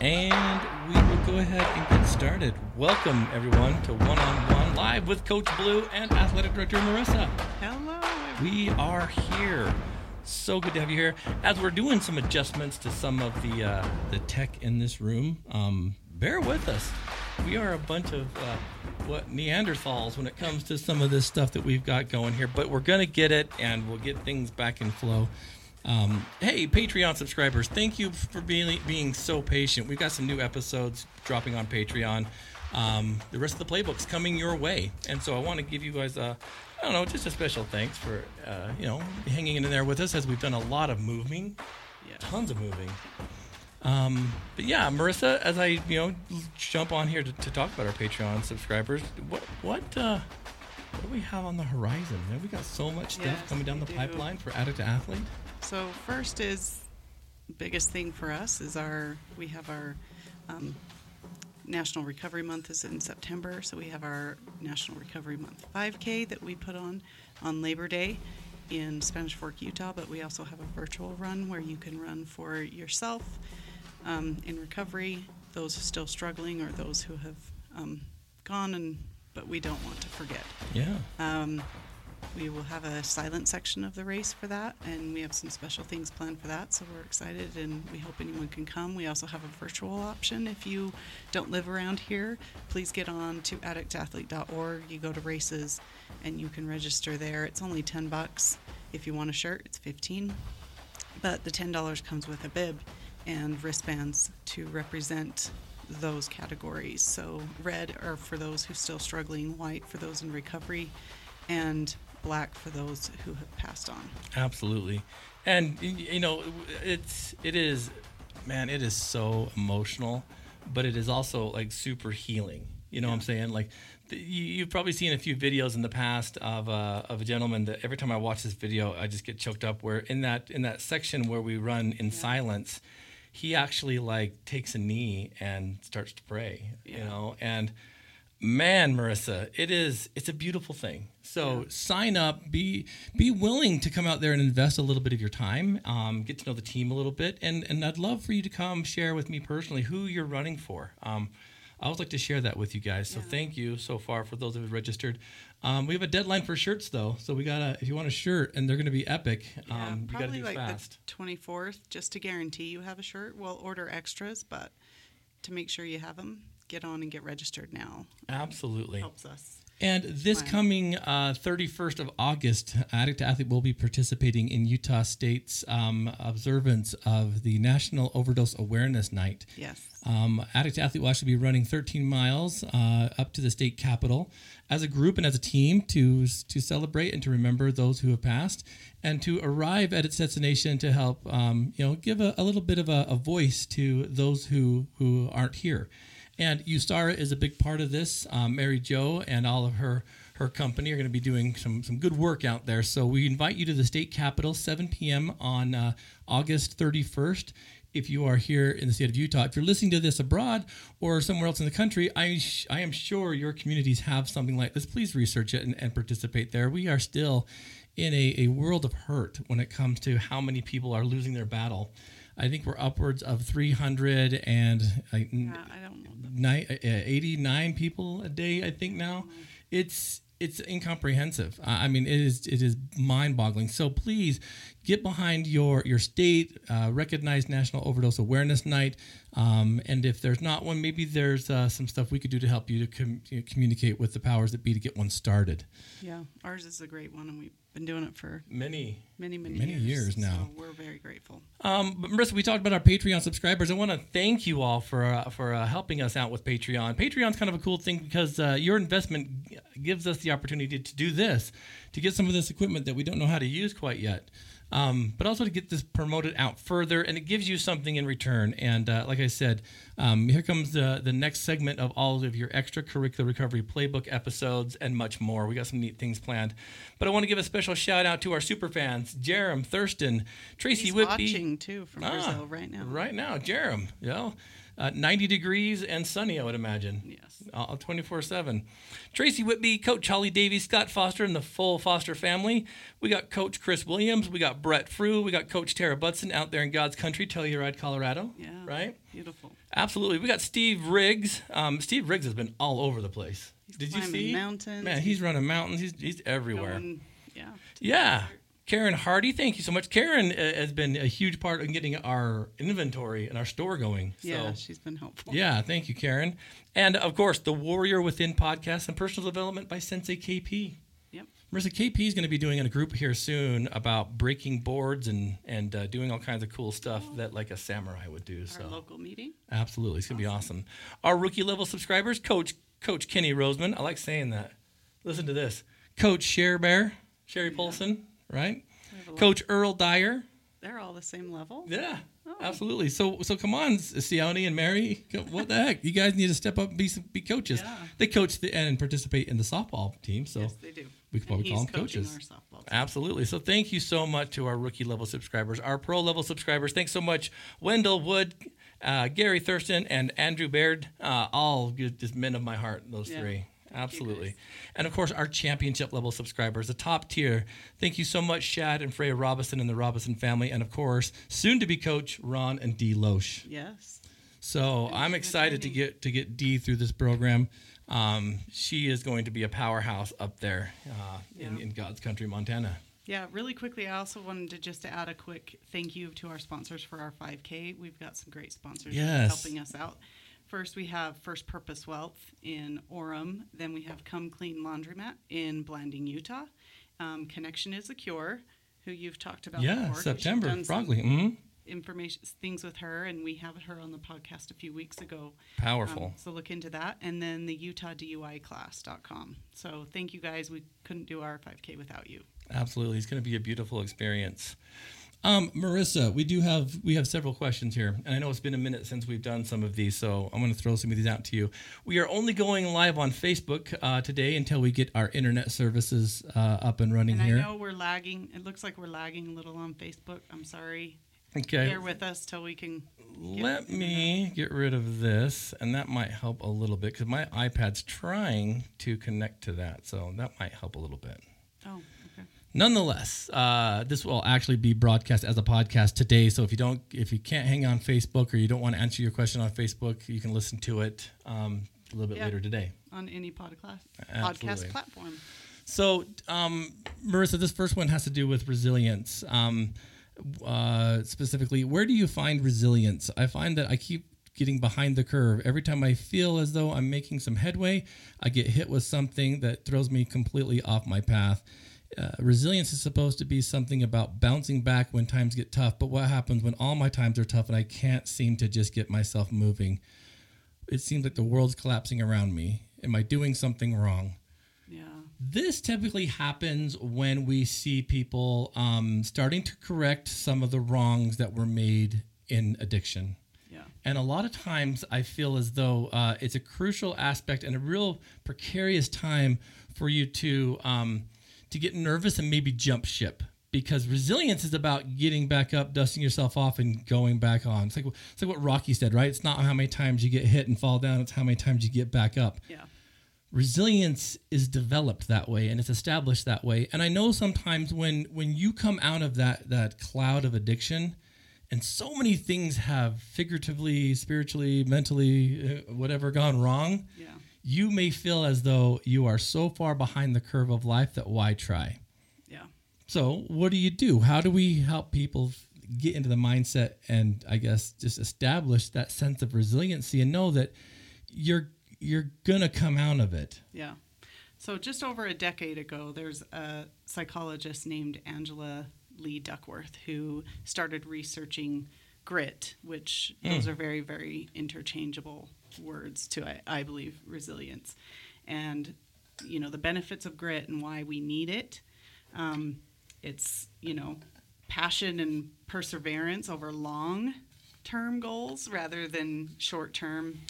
And we will go ahead and get started. Welcome, everyone, to One on One Live with Coach Blu and Athletic Director Marissa. Hello. We are here. So good to have you here. As we're doing some adjustments to some of the uh, the tech in this room, um, bear with us. We are a bunch of uh, what Neanderthals when it comes to some of this stuff that we've got going here, but we're gonna get it, and we'll get things back in flow. Um, hey, Patreon subscribers, thank you for being being so patient. We've got some new episodes dropping on Patreon. Um, the rest of the playbook's coming your way, and so I want to give you guys a, I don't know, just a special thanks for uh, you know hanging in there with us as we've done a lot of moving, Yeah. tons of moving. Um, but yeah, Marissa, as I you know jump on here to, to talk about our Patreon subscribers, what what uh, what do we have on the horizon? Man, we got so much stuff Yes, coming down the do. pipeline for Addict to Athlete. So first is biggest thing for us is our we have our um, National Recovery Month is in September, so we have our National Recovery Month 5K that we put on on Labor Day in Spanish Fork, Utah. But we also have a virtual run where you can run for yourself um, in recovery, those still struggling, or those who have um, gone and but we don't want to forget. Yeah. We will have a silent section of the race for that, and we have some special things planned for that. So we're excited, and we hope anyone can come. We also have a virtual option. If you don't live around here, please get on to addictathlete.org. You go to races, and you can register there. It's only ten bucks. If you want a shirt, it's fifteen. But the ten dollars comes with a bib and wristbands to represent those categories. So red are for those who still struggling, white for those in recovery, and black for those who have passed on. Absolutely, and you know, it's it is, man, it is so emotional, but it is also like super healing. You know what I'm saying? Like, you, you've probably seen a few videos in the past of uh, of a gentleman that every time I watch this video, I just get choked up. Where in that in that section where we run in silence, he actually like takes a knee and starts to pray. You know, and man marissa it is it's a beautiful thing. So sign up. Be be willing to come out there and invest a little bit of your time um, get to know the team a little bit. And and i'd love for you to come share with me personally who you're running for. Um, i would like to share that with you guys. So Yeah. thank you so far for those who have registered. Um, we have a deadline for shirts though. So we gotta if you want a shirt and they're gonna be epic Yeah, um, you gotta probably do like fast. the 24th, just to guarantee you have a shirt. We'll order extras, but to make sure you have them, get on and get registered now. absolutely Helps us. And this Wow. coming uh, 31st of August, Addict to Athlete will be participating in Utah State's um, observance of the National Overdose Awareness Night. Yes. Um, Addict to Athlete will actually be running 13 miles uh, up to the state capitol as a group and as a team to to celebrate and to remember those who have passed, and to arrive at its destination to help um, you know give a, a little bit of a, a voice to those who who aren't here. And USARA is a big part of this. Um, Mary Jo and all of her her company are going to be doing some some good work out there. So we invite you to the state capitol, 7 p.m. on uh, August 31st if you are here in the state of Utah. If you're listening to this abroad or somewhere else in the country, I, sh- I am sure your communities have something like this. Please research it and, and participate there. We are still in a, a world of hurt when it comes to how many people are losing their battle. I think we're upwards of 300 and like, Yeah, I don't know. Ni- uh, 89 people a day i think now. It's it's incomprehensive. I mean it is it is mind-boggling. So please get behind your your state uh, recognized national overdose awareness night um, and if there's not one maybe there's uh, some stuff we could do to help you to com- you know, communicate with the powers that be to get one started Yeah, ours is a great one, and we've been doing it for many many, many, Many years now. So we're very grateful. Um, but Marissa, we talked about our Patreon subscribers. I want to thank you all for uh, for uh, helping us out with Patreon. Patreon's kind of a cool thing because uh, your investment g- gives us the opportunity to do this, to get some of this equipment that we don't know how to use quite yet. Um, but also to get this promoted out further, and it gives you something in return. And uh, like I said, um, here comes the the next segment of all of your extracurricular recovery playbook episodes and much more. We got some neat things planned. But I want to give a special shout out to our super fans, Jerem, Thurston, Tracy He's Whitby. watching too from Ah, Brazil right now. Right now, Jerem. You know, uh, 90 degrees and sunny, I would imagine. Yes. Uh, 24 7. Tracy Whitby, Coach Holly Davies, Scott Foster, and the full Foster family. We got Coach Chris Williams. We got Brett Frew. We got Coach Tara Butson out there in God's country, Telluride, Colorado. Yeah. Right? Beautiful. Absolutely. We got Steve Riggs. Um, Steve Riggs has been all over the place. He's Did you see? mountains. Man, he's running mountains. He's, he's everywhere. going, yeah. Yeah. Karen Hardy, thank you so much. Karen uh, has been a huge part in getting our inventory and our store going. So, Yeah, she's been helpful. yeah, thank you, Karen. And of course, the Warrior Within podcast and personal development by Sensei KP. Yep. Marissa KP is going to be doing a group here soon about breaking boards and and uh, doing all kinds of cool stuff that like a samurai would do. Our So local meeting. absolutely, it's going to be awesome. Our rookie level subscribers, Coach Coach Kenny Roseman. I like saying that. Listen to this, Coach Cher Bear, Sherry Polson, right? We have a lot- Coach Earl Dyer. They're all the same level. Yeah. Oh. Absolutely. So so come on, Sione and Mary. What the heck? You guys need to step up and be be coaches. Yeah. They coach the, and participate in the softball team. So yes, they do. we could probably call them coaches. Our softball team. Absolutely. So thank you so much to our rookie level subscribers, our pro level subscribers. Thanks so much, Wendell Wood, uh, Gary Thurston, and Andrew Baird. Uh, all good, just men of my heart. Those Yeah. three. Absolutely. And of course, our championship level subscribers, the top tier. Thank you so much, Shad and Freya Robinson and the Robinson family, and of course, soon to be coach Ron and Dee Loesch. Yes. So I'm excited to get to get Dee through this program. Um, she is going to be a powerhouse up there uh, in, in God's country, Montana. Yeah, really quickly, I also wanted to just add a quick thank you to our sponsors for our 5K. We've got some great sponsors Yes. helping us out. First, we have First Purpose Wealth in Orem. Then we have Come Clean Laundromat in Blanding, Utah. Um, Connection is a Cure, who you've talked about Yeah, before. September, Frogley. hmm Information things with her, and we had her on the podcast a few weeks ago. Powerful. Um, so look into that. And then the UtahDUIClass.com. So thank you guys. We couldn't do our 5K without you. Absolutely, it's going to be a beautiful experience. Um, Marissa, we do have we have several questions here, and I know it's been a minute since we've done some of these, so I'm going to throw some of these out to you. We are only going live on Facebook uh, today until we get our internet services uh, up and running And here. I know we're lagging. It looks like we're lagging a little on Facebook. I'm sorry. okay, Bear with us till we can. let me get rid of this, and that might help a little bit because my iPad's trying to connect to that, so that might help a little bit. Oh. Nonetheless, uh, this will actually be broadcast as a podcast today. So if you don't, if you can't hang on Facebook or you don't want to answer your question on Facebook, you can listen to it um, a little bit Yeah. later today. On any podcast podcast platform. So, um, Marissa, this first one has to do with resilience. Um, uh, specifically, where do you find resilience? I find that I keep getting behind the curve. Every time I feel as though I'm making some headway, I get hit with something that throws me completely off my path. Uh, resilience is supposed to be something about bouncing back when times get tough, but what happens when all my times are tough and I can't seem to just get myself moving? It seems like the world's collapsing around me. Am I doing something wrong? Yeah. This typically happens when we see people um, starting to correct some of the wrongs that were made in addiction. Yeah. And a lot of times I feel as though uh, it's a crucial aspect and a real precarious time for you to um, to get nervous and maybe jump ship because resilience is about getting back up, dusting yourself off, and going back on. It's like it's like what Rocky said, right? It's not how many times you get hit and fall down; it's how many times you get back up Yeah. resilience is developed that way and it's established that way and i know sometimes when when you come out of that that cloud of addiction and so many things have figuratively spiritually mentally uh, whatever gone wrong Yeah. You may feel as though you are so far behind the curve of life that why try Yeah. so what do you do how do we help people get into the mindset and i guess just establish that sense of resiliency and know that you're you're gonna come out of it Yeah. So just over a decade ago, there's a psychologist named Angela Lee Duckworth who started researching grit, which hmm. those are very, very interchangeable words to, I, I believe, resilience. And, you know, the benefits of grit and why we need it. Um, it's, you know, passion and perseverance over long term goals rather than short term,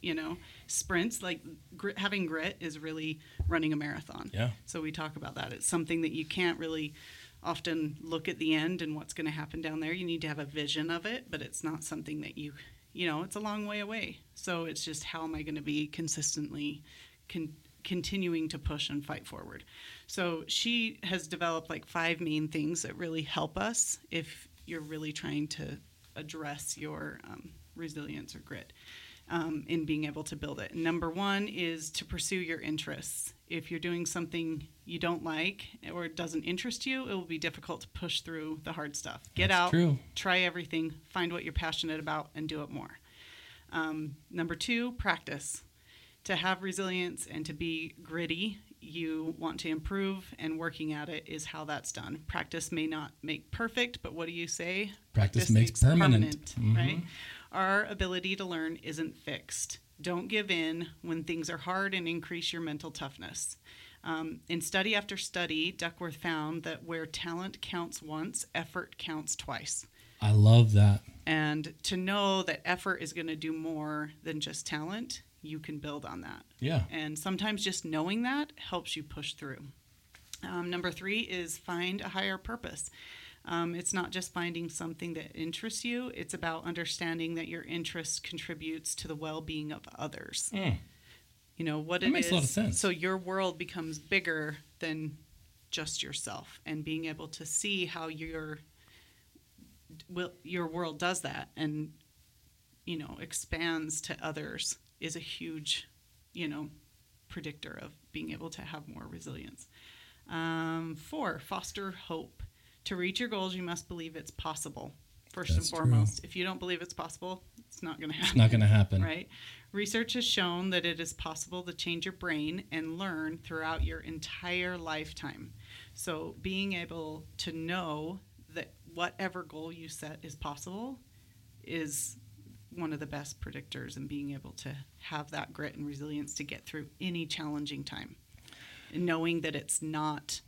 you know, sprints. Like grit, having grit is really running a marathon. Yeah. So we talk about that. It's something that you can't really often look at the end and what's going to happen down there. You need to have a vision of it, but it's not something that you, you know, it's a long way away. So it's just how am I going to be consistently con- continuing to push and fight forward. So she has developed like five main things that really help us if you're really trying to address your um, resilience or grit um, in being able to build it. Number one is to pursue your interests. If you're doing something you don't like or it doesn't interest you, it will be difficult to push through the hard stuff. Get That's out, true. try everything, find what you're passionate about, and do it more. Um, number two, practice. To have resilience and to be gritty, you want to improve, and working at it is how that's done. Practice may not make perfect, but what do you say? Practice makes permanent. Mhm. right? Our ability to learn isn't fixed. Don't give in when things are hard and increase your mental toughness. Um, in study after study, Duckworth found that where talent counts once, effort counts twice. I love that. And to know that effort is going to do more than just talent, you can build on that. Yeah. And sometimes just knowing that helps you push through. Um, number three is find a higher purpose. Um, it's not just finding something that interests you, it's about understanding that your interest contributes to the well being of others. Mm. You know, what That it makes a lot of sense. So your world becomes bigger than just yourself, and being able to see how your will your world does that and you know expands to others is a huge you know predictor of being able to have more resilience um, four foster hope to reach your goals you must believe it's possible first That's and true. foremost if you don't believe it's possible it's not going to happen It's not going to happen. right? Research has shown that it is possible to change your brain and learn throughout your entire lifetime. So, being able to know that whatever goal you set is possible is one of the best predictors and being able to have that grit and resilience to get through any challenging time. And knowing that it's not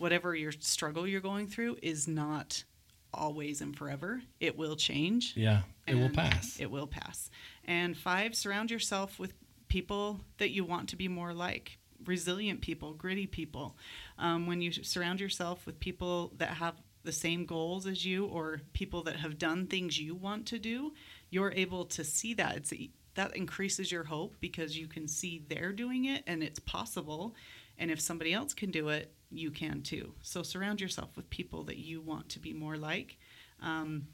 whatever your struggle you're going through is not always and forever. It will change Yeah. It will pass. It will pass. And five, surround yourself with people that you want to be more like resilient people, gritty people. Um, when you surround yourself with people that have the same goals as you or people that have done things you want to do, you're able to see that. It's that increases your hope because you can see they're doing it and it's possible. And if somebody else can do it, you can too. So surround yourself with people that you want to be more like. Um,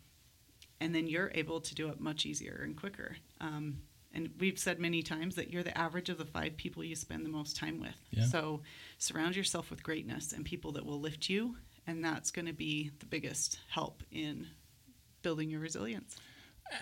and then you're able to do it much easier and quicker. Um, and we've said many times that you're the average of the five people you spend the most time with. Yeah. So surround yourself with greatness and people that will lift you, and that's going to be the biggest help in building your resilience.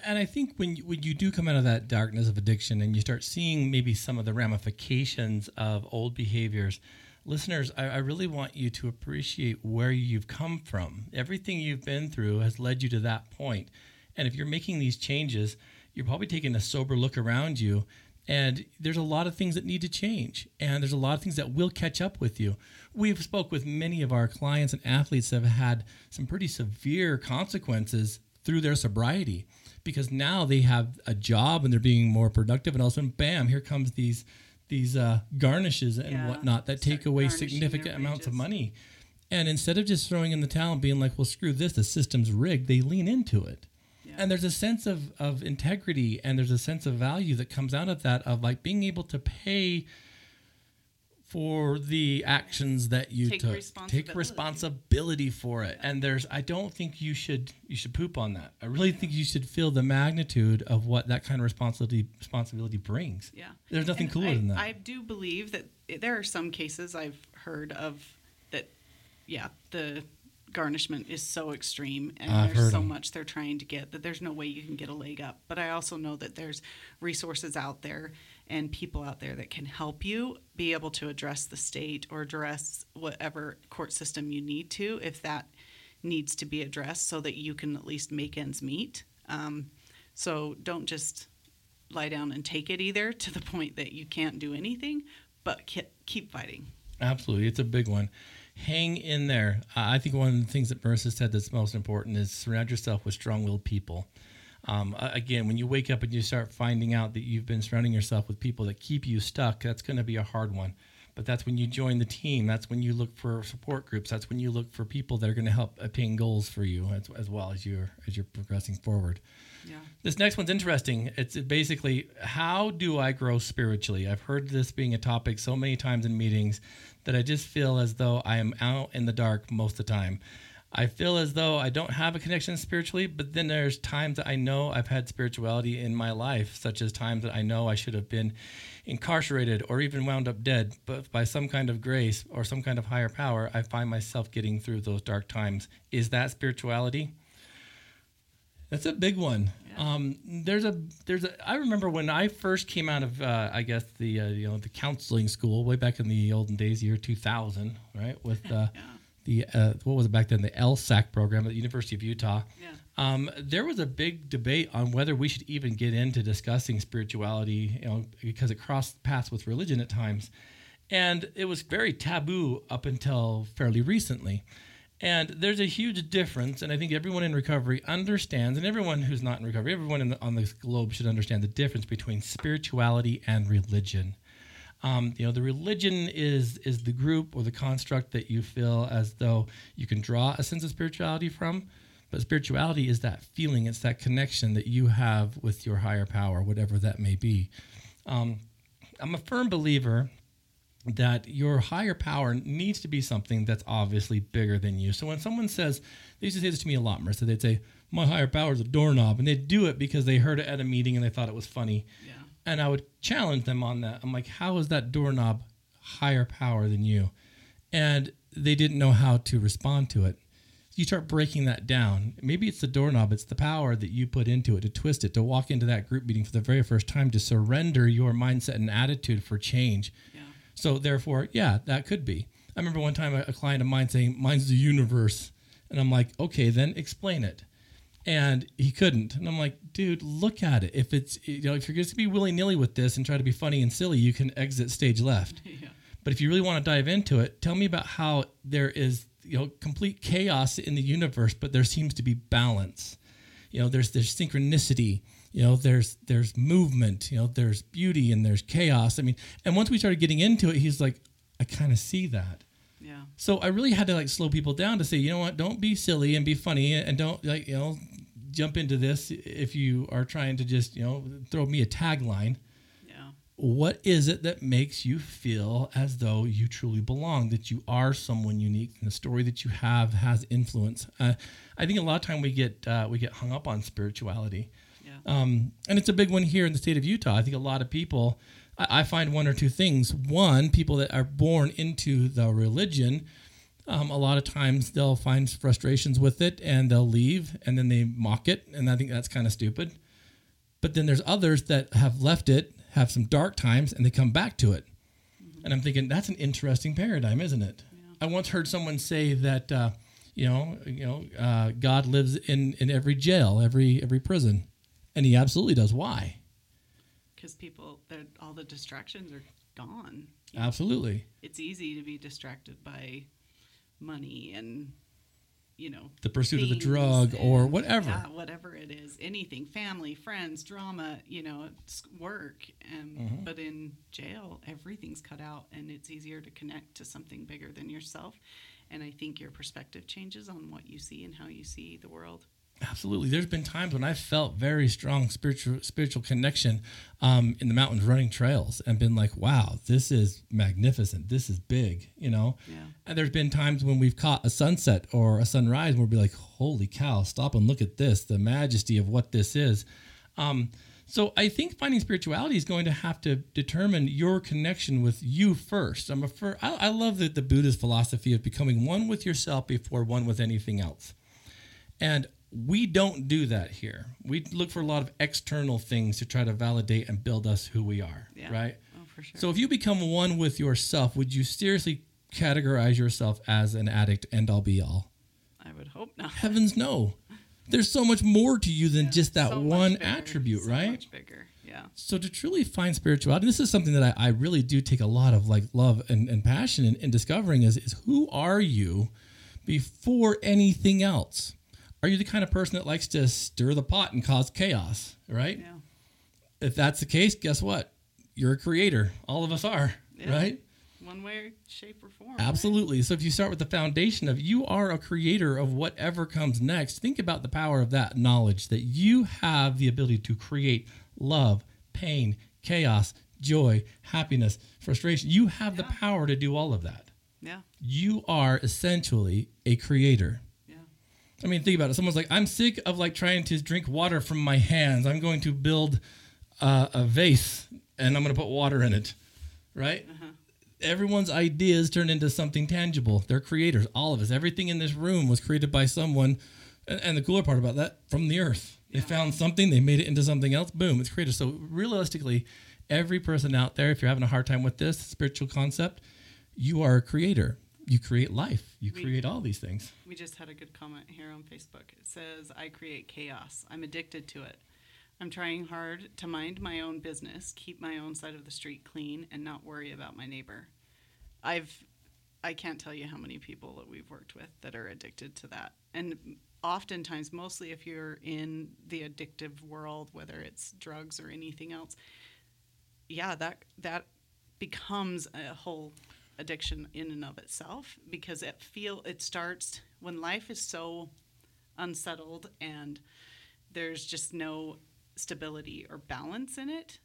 And I think when you, when you do come out of that darkness of addiction and you start seeing maybe some of the ramifications of old behaviors, listeners, I, I really want you to appreciate where you've come from. Everything you've been through has led you to that point. And if you're making these changes, you're probably taking a sober look around you. And there's a lot of things that need to change, and there's a lot of things that will catch up with you. We've spoke with many of our clients and athletes that have had some pretty severe consequences through their sobriety because now they have a job and they're being more productive and all of a sudden bam here comes these these uh, garnishes and Yeah. whatnot that take away significant amounts of money and instead of just throwing in the towel and being like well screw this the system's rigged they lean into it Yeah. and there's a sense of, of integrity and there's a sense of value that comes out of that of like being able to pay for the actions that you Take took take responsibility. responsibility for it and there's i don't think you should you should poop on that i really think you should feel the magnitude of what that kind of responsibility responsibility brings Yeah. there's nothing And cooler I, than that I do believe that there are some cases I've heard of that, yeah, the garnishment is so extreme and I've there's so so 'em. much they're trying to get that there's no way you can get a leg up. But I also know that there's resources out there and people out there that can help you be able to address the state or address whatever court system you need to if that needs to be addressed so that you can at least make ends meet. Um, so don't just lie down and take it either to the point that you can't do anything, but ke- keep fighting. Absolutely, it's a big one. Hang in there. I think one of the things that Marissa said that's most important is surround yourself with strong-willed people. Um, again, when you wake up and you start finding out that you've been surrounding yourself with people that keep you stuck, that's going to be a hard one. But that's when you join the team. That's when you look for support groups. That's when you look for people that are going to help attain goals for you as, as well as you're as you're progressing forward. Yeah. This next one's interesting. It's basically how do I grow spiritually? I've heard this being a topic so many times in meetings that I just feel as though I am out in the dark most of the time. I feel as though I don't have a connection spiritually, but then there's times that I know I've had spirituality in my life, such as times that I know I should have been incarcerated or even wound up dead, but by some kind of grace or some kind of higher power, I find myself getting through those dark times. Is that spirituality? That's a big one. Yeah. Um, there's a there's a. I remember when I first came out of uh, I guess the uh, you know the counseling school way back in the olden days, year 2000, right? With uh, Yeah. The uh, what was it back then? The LSAC program at the University of Utah. Yeah. Um, there was a big debate on whether we should even get into discussing spirituality, you know, because it crossed paths with religion at times, and it was very taboo up until fairly recently. And there's a huge difference, and I think everyone in recovery understands, and everyone who's not in recovery, everyone in the, on this globe should understand the difference between spirituality and religion. Um, you know, the religion is is the group or the construct that you feel as though you can draw a sense of spirituality from, but spirituality is that feeling, it's that connection that you have with your higher power, whatever that may be. Um, I'm a firm believer that your higher power needs to be something that's obviously bigger than you. So when someone says, they used to say this to me a lot, Marissa, they'd say, My higher power is a doorknob. And they'd do it because they heard it at a meeting and they thought it was funny. Yeah. And I would challenge them on that. I'm like, How is that doorknob higher power than you? And they didn't know how to respond to it. You start breaking that down. Maybe it's the doorknob, it's the power that you put into it to twist it, to walk into that group meeting for the very first time, to surrender your mindset and attitude for change. Yeah. So therefore, yeah, that could be. I remember one time a, a client of mine saying, "Mine's the universe," and I'm like, "Okay, then explain it." And he couldn't, and I'm like, "Dude, look at it. If it's you know, if you're going to be willy nilly with this and try to be funny and silly, you can exit stage left. Yeah. But if you really want to dive into it, tell me about how there is you know complete chaos in the universe, but there seems to be balance. You know, there's there's synchronicity. You know, there's there's movement. You know, there's beauty and there's chaos. I mean, and once we started getting into it, he's like, I kind of see that. Yeah. So I really had to like slow people down to say, you know what, don't be silly and be funny and don't like you know jump into this if you are trying to just you know throw me a tagline Yeah. what is it that makes you feel as though you truly belong that you are someone unique and the story that you have has influence uh, i think a lot of time we get uh, we get hung up on spirituality Yeah. um, and it's a big one here in the state of utah i think a lot of people I, find one or two things one people that are born into the religion um, a lot of times they'll find frustrations with it and they'll leave and then they mock it and i think that's kind of stupid but then there's others that have left it, have some dark times, and they come back to it. And I'm thinking that's an interesting paradigm, isn't it? I once heard someone say that, uh, you know, you know, uh, God lives in in every jail, every every prison, and He absolutely does. Why? Because people, all the distractions are gone. Absolutely, It's easy to be distracted by money and, you know, the pursuit of the drug or whatever. Yeah, whatever it is, anything, family, friends, drama, you know, it's work. And Mm-hmm. but in jail, everything's cut out, and it's easier to connect to something bigger than yourself. And I think your perspective changes on what you see and how you see the world. Absolutely. There's been times when I felt very strong spiritual spiritual connection um, in the mountains running trails and been like, wow, this is magnificent. This is big, you know? Yeah. And there's been times when we've caught a sunset or a sunrise and we'll be like, holy cow, stop and look at this, the majesty of what this is. Um, so I think finding spirituality is going to have to determine your connection with you first. I'm a fir- I, I love the, the Buddhist philosophy of becoming one with yourself before one with anything else. And we don't do that here. We look for a lot of external things to try to validate and build us who we are, Yeah. right? Oh, for sure. So if you become one with yourself, would you seriously categorize yourself as an addict end all be all? I would hope not. Heavens no. There's so much more to you than Yeah, just that so one bigger, attribute, so right? Much bigger. Yeah. So to truly find spirituality, this is something that I, I really do take a lot of like love and, and passion in, in discovering is, is who are you before anything else? Are you the kind of person that likes to stir the pot and cause chaos, right? Yeah. If that's the case, guess what? You're a creator. All of us are, Yeah. right? One way, shape, or form. right? Absolutely. So if you start with the foundation of you are a creator of whatever comes next, think about the power of that knowledge that you have the ability to create love, pain, chaos, joy, happiness, frustration. You have the power to do all of that. Yeah. You are essentially a creator. Yeah. I mean, think about it. Someone's like, I'm sick of like trying to drink water from my hands. I'm going to build uh, a vase and I'm going to put water in it, right? Everyone's ideas turn into something tangible. They're creators. All of us. Everything in this room was created by someone. And, and the cooler part about that, from the earth. They found something, they made it into something else. Boom, it's created. So realistically, every person out there, if you're having a hard time with this spiritual concept, you are a creator. You create life. You We- create all these things. We just had a good comment here on Facebook. It says, I create chaos. I'm addicted to it. I'm trying hard to mind my own business, keep my own side of the street clean, and not worry about my neighbor. I've, I can't tell you how many people that we've worked with that are addicted to that. And oftentimes, mostly if you're in the addictive world, whether it's drugs or anything else, yeah, that that becomes a whole addiction in and of itself because it feel it starts when life is so unsettled and there's just no stability or balance in it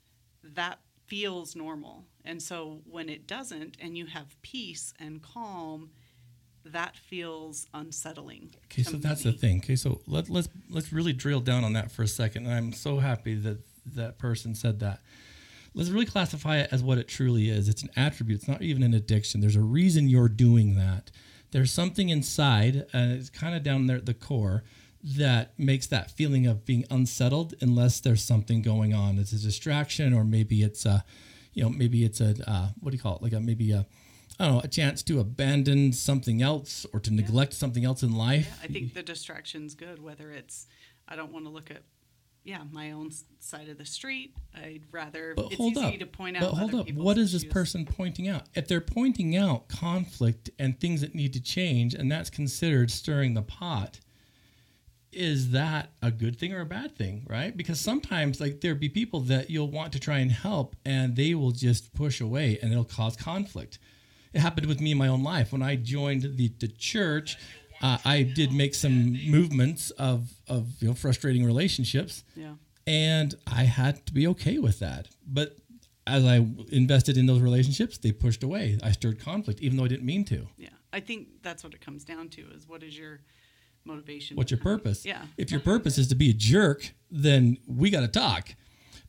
that feels normal and so when it doesn't and you have peace and calm that feels unsettling Okay, so that's the thing. Okay, so let, let's let's really drill down on that for a second. And I'm so happy that that person said that. Let's really classify it as what it truly is. It's an attribute. It's not even an addiction. There's a reason you're doing that. There's something inside, and it's kind of down there at the core, that makes that feeling of being unsettled unless there's something going on. It's a distraction, or maybe it's a, you know, maybe it's a uh, what do you call it? Like a maybe a I don't know, a chance to abandon something else or to neglect something else in life. Yeah, I think the distraction's good, whether it's I don't want to look at yeah my own side of the street. I'd rather But it's hold easy up. to point out. But hold up. What is this issues. person pointing out? If they're pointing out conflict and things that need to change, and that's considered stirring the pot, is that a good thing or a bad thing, right? Because sometimes, like, there be people that you'll want to try and help, and they will just push away, and it'll cause conflict. It happened with me in my own life when I joined the the church. Uh, I did make some movements of of you know frustrating relationships, Yeah, and I had to be okay with that. But as I invested in those relationships, they pushed away. I stirred conflict, even though I didn't mean to. yeah. I think that's what it comes down to: is what is your motivation? What's your purpose? Yeah, If your purpose is to be a jerk, then we got to talk.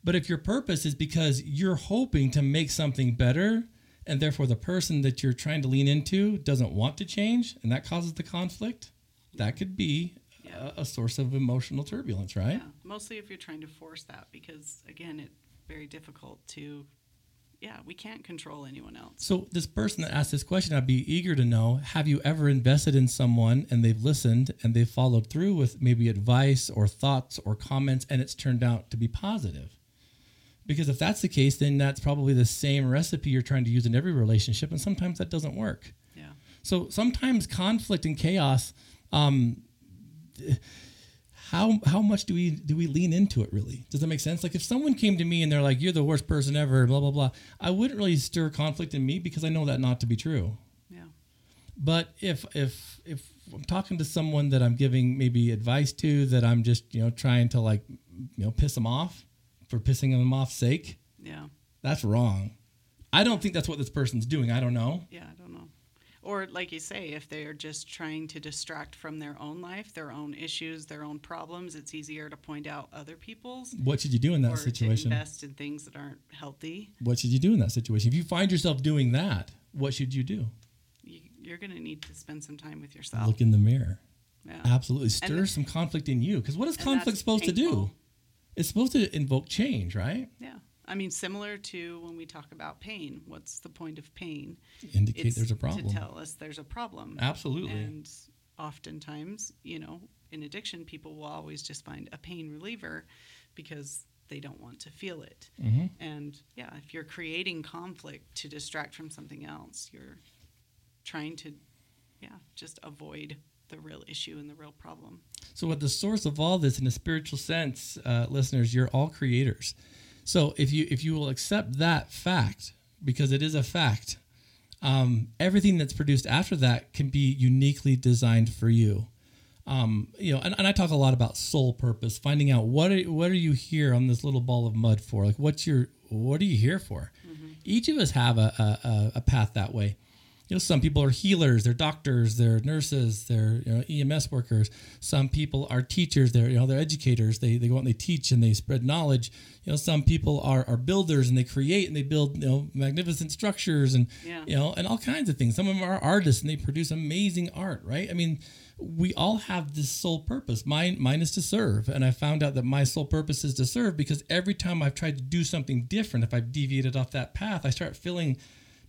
But if your purpose is because you're hoping to make something better, and therefore the person that you're trying to lean into doesn't want to change, and that causes the conflict, that could be Yeah. a, a source of emotional turbulence, right? yeah. Mostly if you're trying to force that, because again, it's very difficult to. Yeah, we can't control anyone else. So this person that asked this question, I'd be eager to know: Have you ever invested in someone and they've listened and they've followed through with maybe advice or thoughts or comments, and it's turned out to be positive? Because if that's the case, then that's probably the same recipe you're trying to use in every relationship, and sometimes that doesn't work. Yeah, So sometimes conflict and chaos. Um, how how much do we do we lean into it really? Does that make sense? Like if someone came to me and they're like, "You're the worst person ever," blah blah blah, I wouldn't really stir conflict in me because I know that not to be true. yeah, But if if if I'm talking to someone that I'm giving maybe advice to, that I'm just you know trying to like you know piss them off for pissing them off sake, yeah. that's wrong. I don't think that's what this person's doing. I don't know. Yeah, I don't know. Or like you say, if they're just trying to distract from their own life, their own issues, their own problems, it's easier to point out other people's What should you do in that or situation? invest in things that aren't healthy. What should you do in that situation? If you find yourself doing that, what should you do? You, you're going to need to spend some time with yourself. Look in the mirror. yeah. Absolutely. Stir And- some conflict in you. Because what is conflict supposed to do? It's supposed to invoke change, right? Yeah. I mean, similar to when we talk about pain. What's the point of pain? Indicate It's there's a problem. To tell us there's a problem. Absolutely. And oftentimes, you know, in addiction, people will always just find a pain reliever because they don't want to feel it. hmm And yeah, if you're creating conflict to distract from something else, you're trying to, yeah, just avoid the real issue and the real problem. So, at the source of all this, in a spiritual sense, uh, listeners, you're all creators. So, if you if you will accept that fact, because it is a fact, um, everything that's produced after that can be uniquely designed for you. Um, you know, and, and I talk a lot about soul purpose, finding out what are, what are you here on this little ball of mud for? Like, what's your what are you here for? Each of us have a, a- a path that way. You know, some people are healers, they're doctors, they're nurses, they're you know, EMS workers. Some people are teachers, they're you know they're educators. They, they go out and they teach and they spread knowledge. You know, some people are, are builders and they create and they build you know magnificent structures and Yeah. you know and all kinds of things. Some of them are artists and they produce amazing art, right? I mean, we all have this sole purpose. Mine mine is to serve, and I found out that my sole purpose is to serve because every time I've tried to do something different, if I've deviated off that path, I start feeling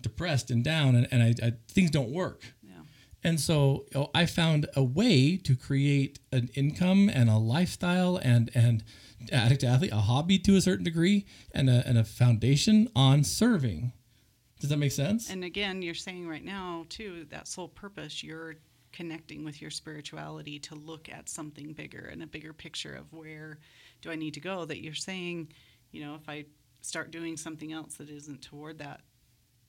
depressed and down, and, and I, I things don't work. Yeah. And so you know, I found a way to create an income and a lifestyle and and addict to athlete, a hobby to a certain degree, and a, and a foundation on serving. Does that make sense? And again, you're saying right now, too, that sole purpose, you're connecting with your spirituality to look at something bigger and a bigger picture of where do I need to go. That you're saying, you know, if I start doing something else that isn't toward that,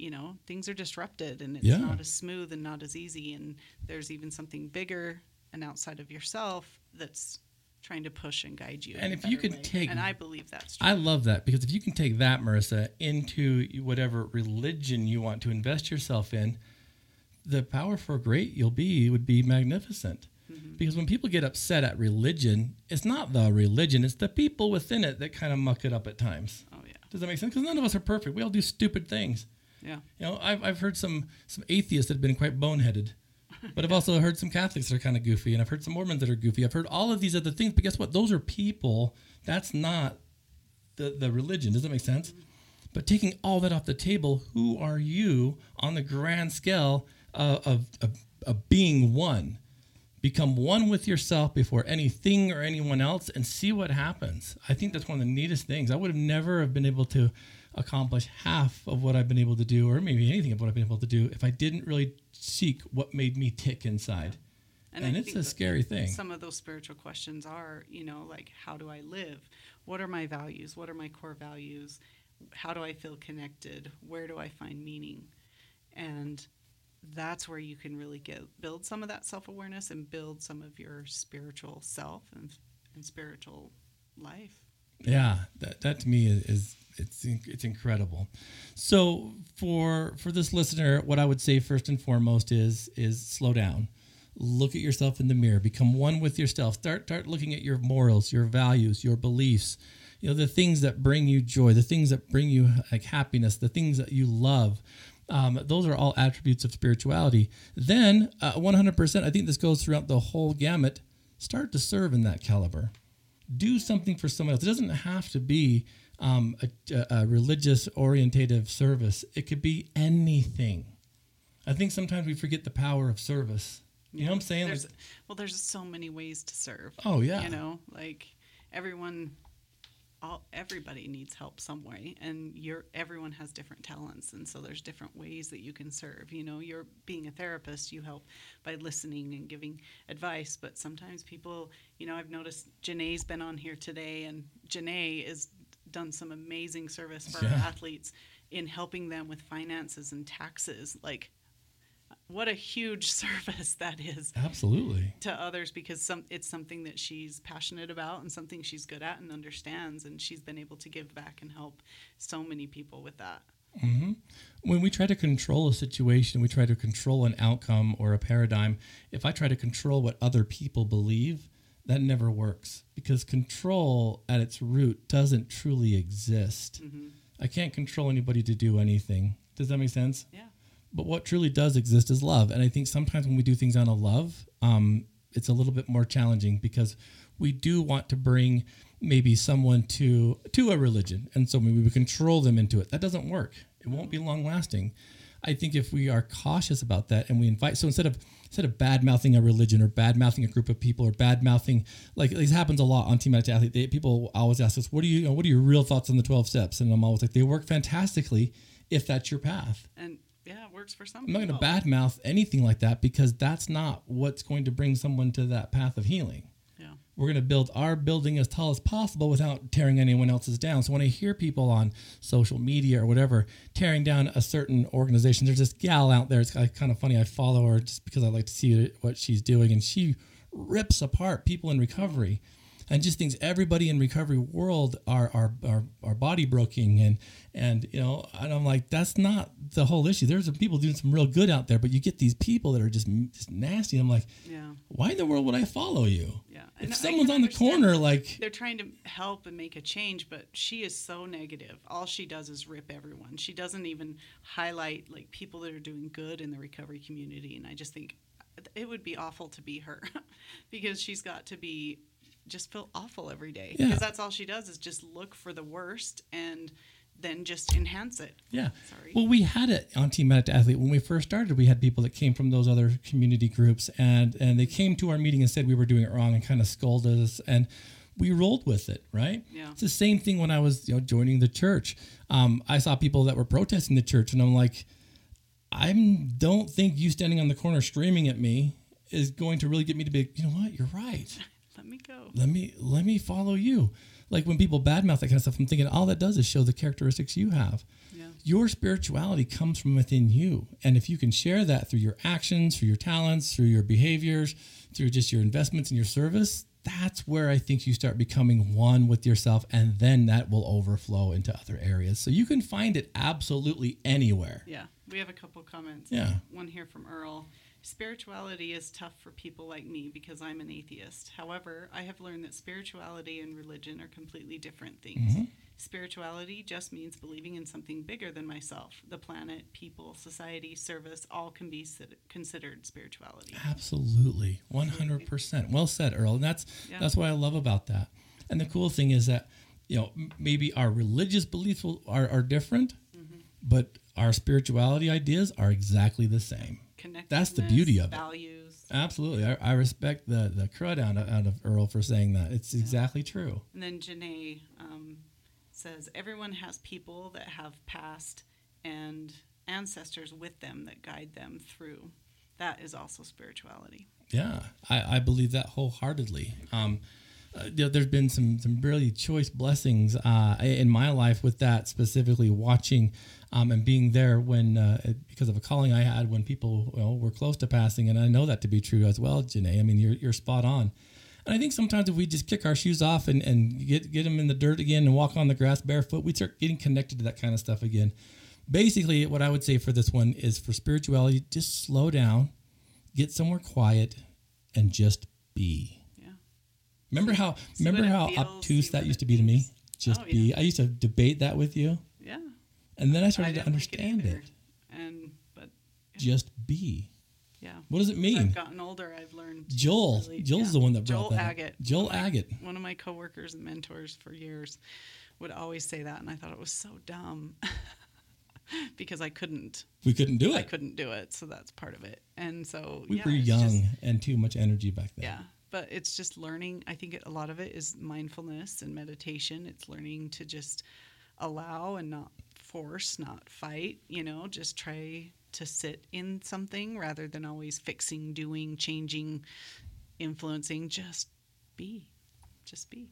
you know, things are disrupted and it's Yeah. not as smooth and not as easy. And there's even something bigger and outside of yourself that's trying to push and guide you. in And if you can way. take- and I believe that's true. I love that because if you can take that, Marissa, into whatever religion you want to invest yourself in, the power for great you'll be would be magnificent. Mm-hmm. Because when people get upset at religion, it's not the religion, it's the people within it that kind of muck it up at times. oh yeah, Does that make sense? Because none of us are perfect. We all do stupid things. Yeah. You know, I've, I've heard some some atheists that have been quite boneheaded, but I've also heard some Catholics that are kind of goofy, and I've heard some Mormons that are goofy. I've heard all of these other things, but guess what? Those are people. That's not the the religion. Does that make sense? But taking all that off the table, who are you on the grand scale of, of, of, of being one? Become one with yourself before anything or anyone else and see what happens. I think that's one of the neatest things. I would have never have been able to accomplish half of what I've been able to do, or maybe anything of what I've been able to do, if I didn't really seek what made me tick inside. And, I it's a scary thing. Some of those spiritual questions are, you know, like how do I live? What are my values? What are my core values? How do I feel connected? Where do I find meaning? And that's where you can really get build some of that self awareness and build some of your spiritual self and, and spiritual life. Yeah, that, that to me is, is it's it's incredible. So for for this listener, what I would say first and foremost is is slow down. Look at yourself in the mirror. Become one with yourself. Start start looking at your morals, your values, your beliefs. You know the things that bring you joy, the things that bring you like happiness, the things that you love. Um, those are all attributes of spirituality. Then, uh, 100%, I think this goes throughout the whole gamut. Start to serve in that caliber do something for someone else. It doesn't have to be um, a, a religious orientative service. It could be anything. I think sometimes we forget the power of service. You know what I'm saying? There's, Like, well, there's so many ways to serve. oh yeah, You know, like everyone, all everybody needs help some way, and you're everyone has different talents, and so there's different ways that you can serve. You know, you're being a therapist, you help by listening and giving advice, but sometimes people, you know, I've noticed Janae's been on here today, and Janae has done some amazing service for Yeah. our athletes in helping them with finances and taxes. Like, what a huge service that is absolutely. to others because some it's something that she's passionate about and something she's good at and understands and she's been able to give back and help so many people with that mm-hmm. When we try to control a situation, we try to control an outcome or a paradigm. If I try to control what other people believe, that never works because control at its root doesn't truly exist. I can't control anybody to do anything. Does that make sense? yeah But what truly does exist is love. And I think sometimes when we do things out of love, um, it's a little bit more challenging because we do want to bring maybe someone to to a religion, and so maybe we control them into it. That doesn't work. It won't be long lasting. I think if we are cautious about that and we invite, so instead of instead of bad mouthing a religion or bad mouthing a group of people or bad mouthing, like this happens a lot on Team Addict Athlete. They, people always ask us, "What do you, you know, what are your real thoughts on the twelve steps?" And I'm always like, "They work fantastically if that's your path." and yeah it works for some I'm not going to badmouth anything like that because that's not what's going to bring someone to that path of healing. We're going to build our building as tall as possible without tearing anyone else's down. So when I hear people on social media or whatever tearing down a certain organization, there's this gal out there. It's kind of funny. I follow her just because I like to see what she's doing, and she rips apart people in recovery. And just things everybody in recovery world are are are, are body broking and and you know and I'm like that's not the whole issue. There's some people doing some real good out there, but you get these people that are just, just nasty. I'm like, Yeah. why in the world would I follow you? Yeah. If And someone's on the corner, like they're trying to help and make a change, but she is so negative. All she does is rip everyone. She doesn't even highlight like people that are doing good in the recovery community. And I just think it would be awful to be her because she's got to be just feel awful every day Yeah. because that's all she does is just look for the worst and then just enhance it. Yeah. Sorry. Well, we had it on Team Addict Athlete when we first started. We had people that came from those other community groups, and and they came to our meeting and said we were doing it wrong and kind of scolded us, and we rolled with it. Right. Yeah. It's the same thing when I was you know joining the church. Um, I saw people that were protesting the church, and I'm like, I don't think you standing on the corner screaming at me is going to really get me to be. You know what? You're right Let me go. let me let me follow you. Like when people badmouth that kind of stuff, I'm thinking all that does is show the characteristics you have. Yeah. Your spirituality comes from within you, and if you can share that through your actions, through your talents, through your behaviors, through just your investments and your service, that's where I think you start becoming one with yourself, and then that will overflow into other areas. So you can find it absolutely anywhere. Yeah, we have a couple comments. Yeah. One here from Earl. Spirituality is tough for people like me because I'm an atheist. However, I have learned that spirituality and religion are completely different things. Mm-hmm. Spirituality just means believing in something bigger than myself. The planet, people, society, service, all can be considered spirituality. Absolutely, one hundred percent. Well said, Earl. And that's Yeah. that's what I love about that. And the cool thing is that you know maybe our religious beliefs will, are are different, Mm-hmm. but our spirituality ideas are exactly the same. That's the beauty of it. Absolutely, I, I respect the the crud out of, out of Earl for saying that. It's exactly true. And then Janae um, says everyone has people that have passed and ancestors with them that guide them through. That is also spirituality. Yeah, I, I believe that wholeheartedly. Um, uh, you know, there's been some some really choice blessings uh, in my life with that specifically watching um, and being there when uh, because of a calling I had when people you know, were close to passing, and I know that to be true as well, Janae. I mean, you're you're spot on. And I think sometimes if we just kick our shoes off and, and get get them in the dirt again and walk on the grass barefoot, we start getting connected to that kind of stuff again. Basically, what I would say for this one is for spirituality, just slow down, get somewhere quiet, and just be. Yeah. Remember how see remember how feels, obtuse that used to be to me? Just Oh, be. yeah. I used to debate that with you, Yeah. and then I I started to didn't like understand either. it. And but Just be. yeah. What does it As mean? I've gotten older, I've learned. Joel. really- Joel's yeah. the one that brought Joel that. up. Agate. Joel one of my- Agate. One of my coworkers and mentors for years would always say that, and I thought it was so dumb because I couldn't. We couldn't do it. I couldn't do it, so that's part of it. And so We yeah, were young just- and too much energy back then. yeah, but it's just learning. I think a lot of it is mindfulness and meditation. It's learning to just allow and not force, not fight. You know, just try to sit in something rather than always fixing, doing, changing, influencing. Just be, just be.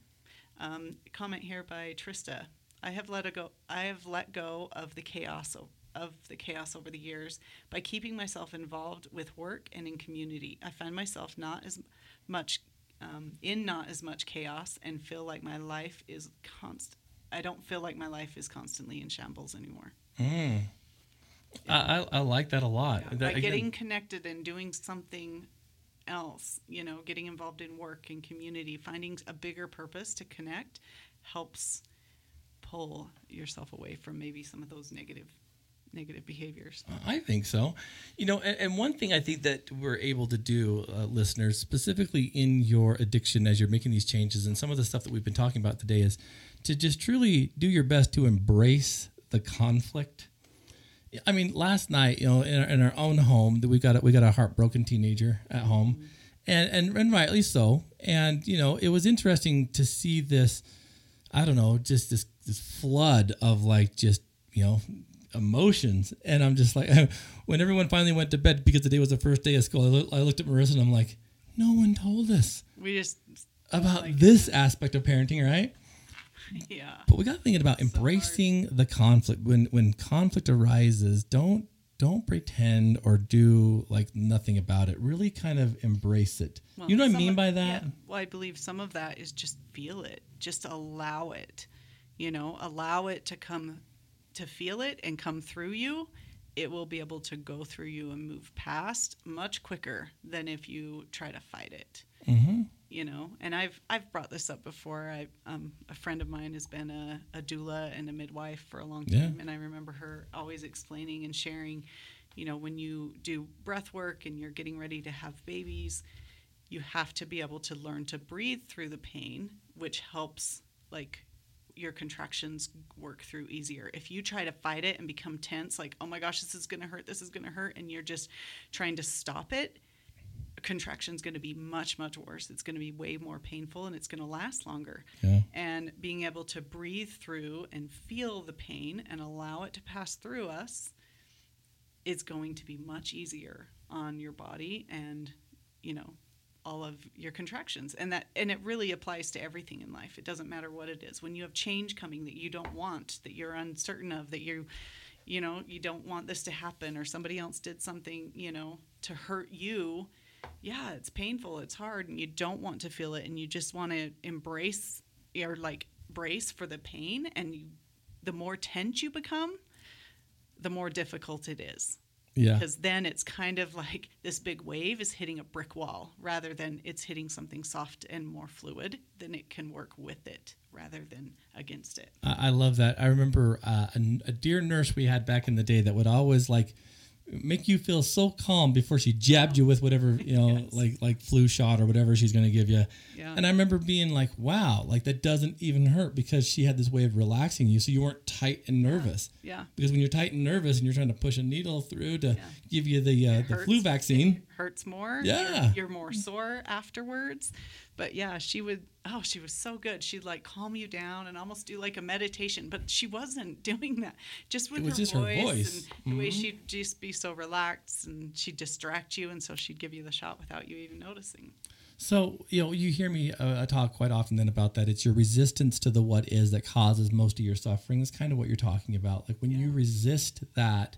Um, comment here by Trista. I have let go. I have let go of the chaos of the chaos over the years by keeping myself involved with work and in community. I find myself not as much um, in not as much chaos and feel like my life is constant. I don't feel like my life is constantly in shambles anymore. Mm. I, I, I like that a lot. That, by again, getting connected and doing something else, you know, getting involved in work and community, finding a bigger purpose to connect helps pull yourself away from maybe some of those negative negative behaviors. I think so. You know, and, and one thing I think that we're able to do, uh, listeners, specifically in your addiction as you're making these changes, and some of the stuff that we've been talking about today, is to just truly do your best to embrace the conflict. I mean, last night, you know, in our, in our own home, that we got a, we got a heartbroken teenager at home, and, and and rightly so. And you know, it was interesting to see this. I don't know, just this this flood of like just you know emotions, and I'm just like, when everyone finally went to bed because the day was the first day of school, I, look, I looked at Marissa and I'm like, no one told us We just about like- this aspect of parenting, right? yeah. But we got to thinking about So hard. embracing the conflict when when conflict arises. Don't don't pretend or do like nothing about it. Really kind of embrace it. Well, you know what I mean of- by that? yeah. Well, I believe some of that is just feel it, just allow it. You know, allow it to come, to feel it and come through you. It will be able to go through you and move past much quicker than if you try to fight it. Mm-hmm. You know, and I've I've brought this up before. I um, a friend of mine has been a, a doula and a midwife for a long Yeah. time, and I remember her always explaining and sharing. You know, when you do breath work and you're getting ready to have babies, you have to be able to learn to breathe through the pain, which helps like your contractions work through easier. If you try to fight it and become tense, like, oh my gosh, this is going to hurt, this is going to hurt, and you're just trying to stop it, contraction's going to be much, much worse. It's going to be way more painful and it's going to last longer. Yeah. And being able to breathe through and feel the pain and allow it to pass through us is going to be much easier on your body and, you know, all of your contractions. And that and it really applies to everything in life. It doesn't matter what it is. When you have change coming that you don't want that you're uncertain of that you you know you don't want this to happen or somebody else did something you know to hurt you yeah it's painful it's hard and you don't want to feel it and you just want to embrace or like brace for the pain and you, the more tense you become the more difficult it is Yeah. because then it's kind of like this big wave is hitting a brick wall rather than it's hitting something soft and more fluid then it can work with it rather than against it I I love that. I remember uh, a, a dear nurse we had back in the day that would always like make you feel so calm before she jabbed you with whatever you know, Yes. like like flu shot or whatever she's going to give you. Yeah. And I remember being like, "Wow, like that doesn't even hurt because she had this way of relaxing you, so you weren't tight and nervous." yeah Because when you're tight and nervous and you're trying to push a needle through to give you the uh, the flu vaccine, hurts more Yeah. you're, you're more sore afterwards but yeah she would oh she was so good she'd like calm you down and almost do like a meditation but she wasn't doing that just with her, just her voice voice. and the way Mhm. she'd just be so relaxed and she'd distract you and so she'd give you the shot without you even noticing So, you know, you hear me uh, talk quite often then about that. It's your resistance to the what is that causes most of your suffering. That's kind of what you're talking about. Like when you resist that,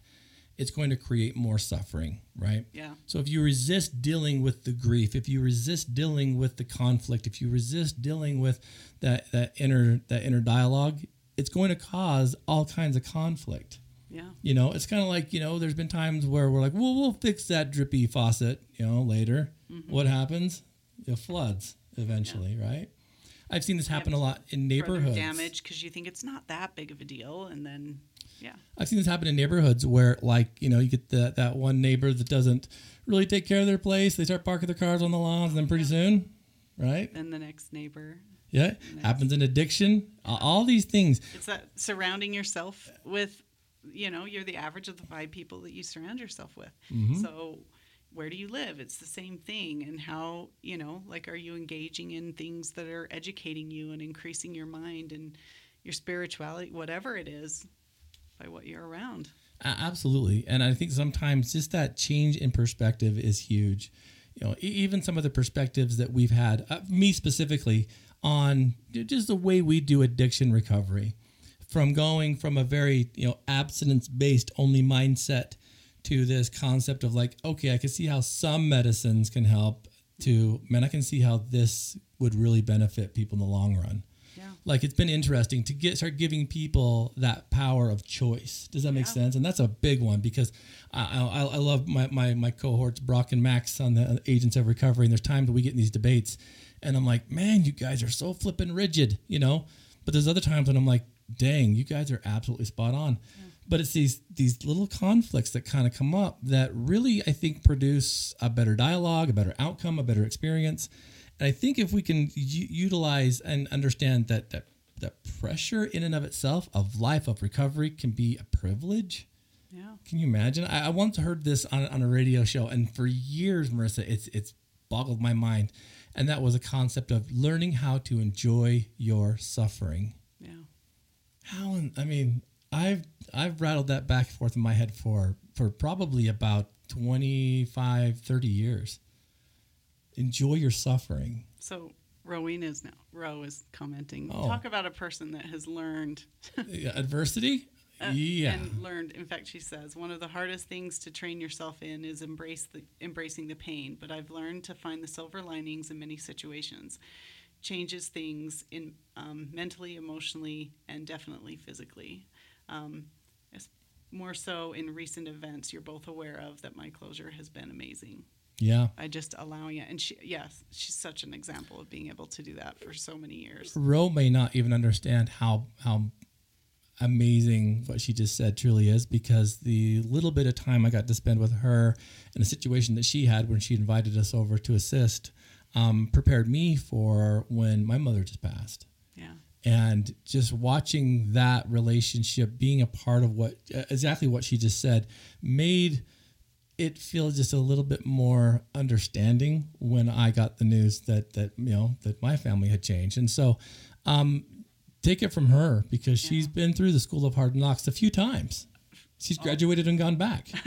it's going to create more suffering, right? yeah So if you resist dealing with the grief, if you resist dealing with the conflict, if you resist dealing with that that inner that inner dialogue, it's going to cause all kinds of conflict. yeah You know, it's kind of like, you know, there's been times where we're like, well, we'll fix that drippy faucet, you know, later. Mm-hmm. What happens? It floods eventually, right? I've seen this happen a lot in neighborhoods. damage because you think it's not that big of a deal and then yeah I've seen this happen in neighborhoods where, like, you know, you get the, that one neighbor that doesn't really take care of their place. They start parking their cars on the lawns, and then pretty soon, right? then the next neighbor Yeah, happens in addiction. A- All these things. It's that surrounding yourself with, you know, you're the average of the five people that you surround yourself with. Mm-hmm. So, where do you live? It's the same thing. And how, you know, like, are you engaging in things that are educating you and increasing your mind and your spirituality, whatever it is, by what you're around? A- Absolutely, and I think sometimes just that change in perspective is huge. You know, e- even some of the perspectives that we've had, uh, me specifically, on just the way we do addiction recovery, from going from a very you know abstinence based only mindset to this concept of like, okay, I can see how some medicines can help. To man, I can see how this would really benefit people in the long run. Like it's been interesting to get start giving people that power of choice. Does that make sense? And that's a big one because I, I, I love my, my my cohorts Brock and Max on the Agents of Recovery. And there's times we get in these debates, and I'm like, man, you guys are so flippin' rigid, you know. But there's other times when I'm like, dang, you guys are absolutely spot on. But it's these these little conflicts that kind of come up that really I think produce a better dialogue, a better outcome, a better experience. And I think if we can u- utilize and understand that that that pressure in and of itself of life of recovery can be a privilege. Yeah. Can you imagine? I, I once heard this on, on a radio show, and for years, Marissa, it's it's boggled my mind. And that was a concept of learning how to enjoy your suffering. Yeah. How? I mean, I've I've rattled that back and forth in my head for for probably about 25, 30 years. Enjoy your suffering. So, Rowena is now, Row is commenting. Oh. Talk about a person that has learned Adversity? uh, Yeah. and learned. In fact, she says one of the hardest things to train yourself in is embrace the embracing the pain. But I've learned to find the silver linings in many situations. Changes things in um, mentally, emotionally, and definitely physically. Um, more so in recent events, you're both aware of that my closure has been amazing. Yeah. I just allowing it, and she, yes, she's such an example of being able to do that for so many years. Ro may not even understand how how amazing what she just said truly is because the little bit of time I got to spend with her in a situation that she had when she invited us over to assist um, prepared me for when my mother just passed. Yeah, and just watching that relationship being a part of what exactly what she just said made it feels just a little bit more understanding when I got the news that that you know that my family had changed. And so um, take it from her because she's been through the school of hard knocks a few times. She's graduated and gone back.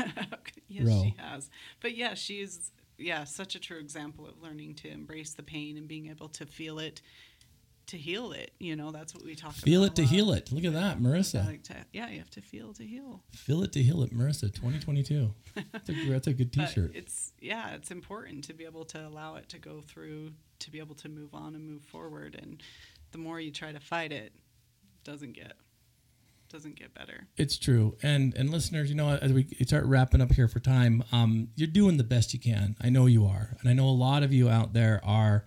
Yes, she has. But yeah, she's yeah such a true example of learning to embrace the pain and being able to feel it, to heal it. You know, that's what we talk about. feel it to heal it look at that Marissa yeah, you have to feel to heal. feel it to heal it Marissa 2022 that's a, that's a good t shirt. it's yeah, it's important to be able to allow it to go through, to be able to move on and move forward. And the more you try to fight it, it doesn't get doesn't get better. It's true, and and listeners, you know, as we start wrapping up here for time, um, you're doing the best you can. I know you are, and I know a lot of you out there are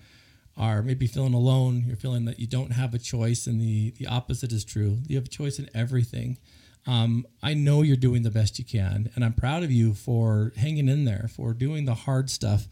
are maybe feeling alone. You're feeling that you don't have a choice, and the the opposite is true. You have a choice in everything. Um, I know you're doing the best you can, and I'm proud of you for hanging in there, for doing the hard stuff.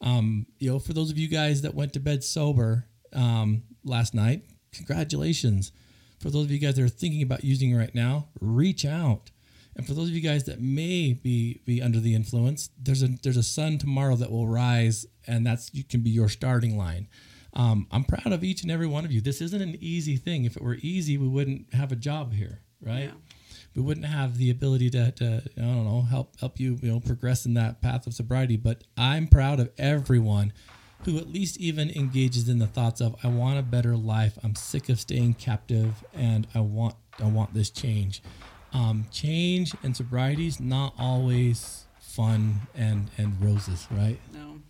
Um, you know, for those of you guys that went to bed sober um, last night, congratulations. For those of you guys that are thinking about using it right now, reach out. And for those of you guys that may be be under the influence, there's a there's a sun tomorrow that will rise, and that's you can be your starting line. Um, I'm proud of each and every one of you. This isn't an easy thing. If it were easy, we wouldn't have a job here, right? Yeah. We wouldn't have the ability to, to I don't know help help you you know progress in that path of sobriety. But I'm proud of everyone who at least even engages in the thoughts of I want a better life. I'm sick of staying captive, and I want I want this change. Um, change and sobriety is not always fun and and roses, right? No.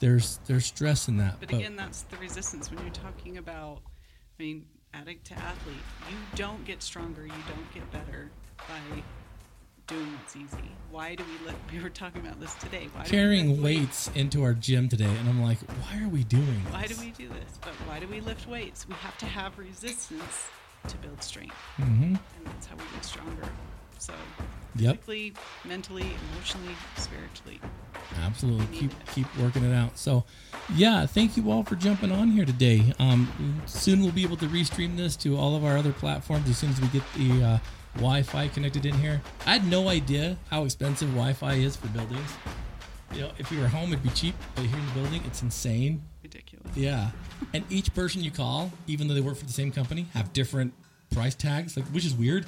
There's there's stress in that. But again, that's the resistance when you're talking about, I mean, addict to athlete. You don't get stronger, you don't get better by doing what's easy. Why do we lift? We were talking about this today. Why do we carrying lift weights into our gym today, and I'm like, why are we doing this? Why do we do this? But why do we lift weights? We have to have resistance to build strength, hmm and that's how we get stronger. So, Yep. physically, mentally, emotionally, spiritually. Absolutely. Keep it. keep working it out. So, yeah, thank you all for jumping on here today. Um, soon we'll be able to restream this to all of our other platforms as soon as we get the uh, Wi-Fi connected in here. I had no idea how expensive Wi-Fi is for buildings. You know, if you were home, it'd be cheap, but here in the building, it's insane. Yeah, and each person you call, even though they work for the same company, have different price tags, like which is weird.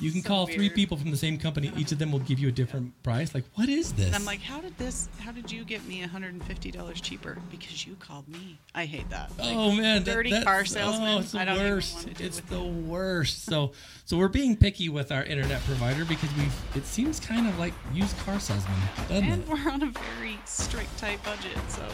You can So call three people from the same company. Each of them will give you a different price. Like, what is this? And I'm like, how did this? How did you get me $150 cheaper? Because you called me. I hate that. Oh, like, Oh man, dirty that's- car salesman. Oh, it's the I don't even worst. want to deal It's the worst. So, so we're being picky with our internet provider because we. It seems kind of like used car salesman, And it? we're on a very strict, tight budget, so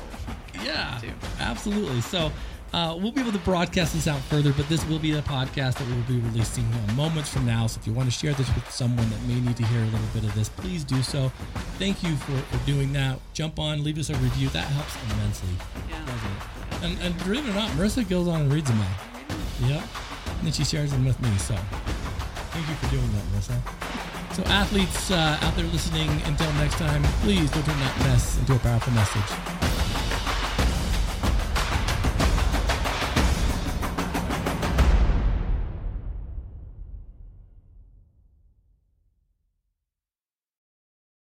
Yeah, absolutely. So. Uh, we'll be able to broadcast this out further, but this will be a podcast that we will be releasing moments from now. So if you want to share this with someone that may need to hear a little bit of this, please do so. Thank you for, for doing that. Jump on, leave us a review. That helps immensely. yeah. And, and believe it or not, Marissa goes on and reads them all. Yep. And then she shares them with me. So thank you for doing that, Marissa. So athletes uh, out there listening, until next time, please go turn that mess into a powerful message.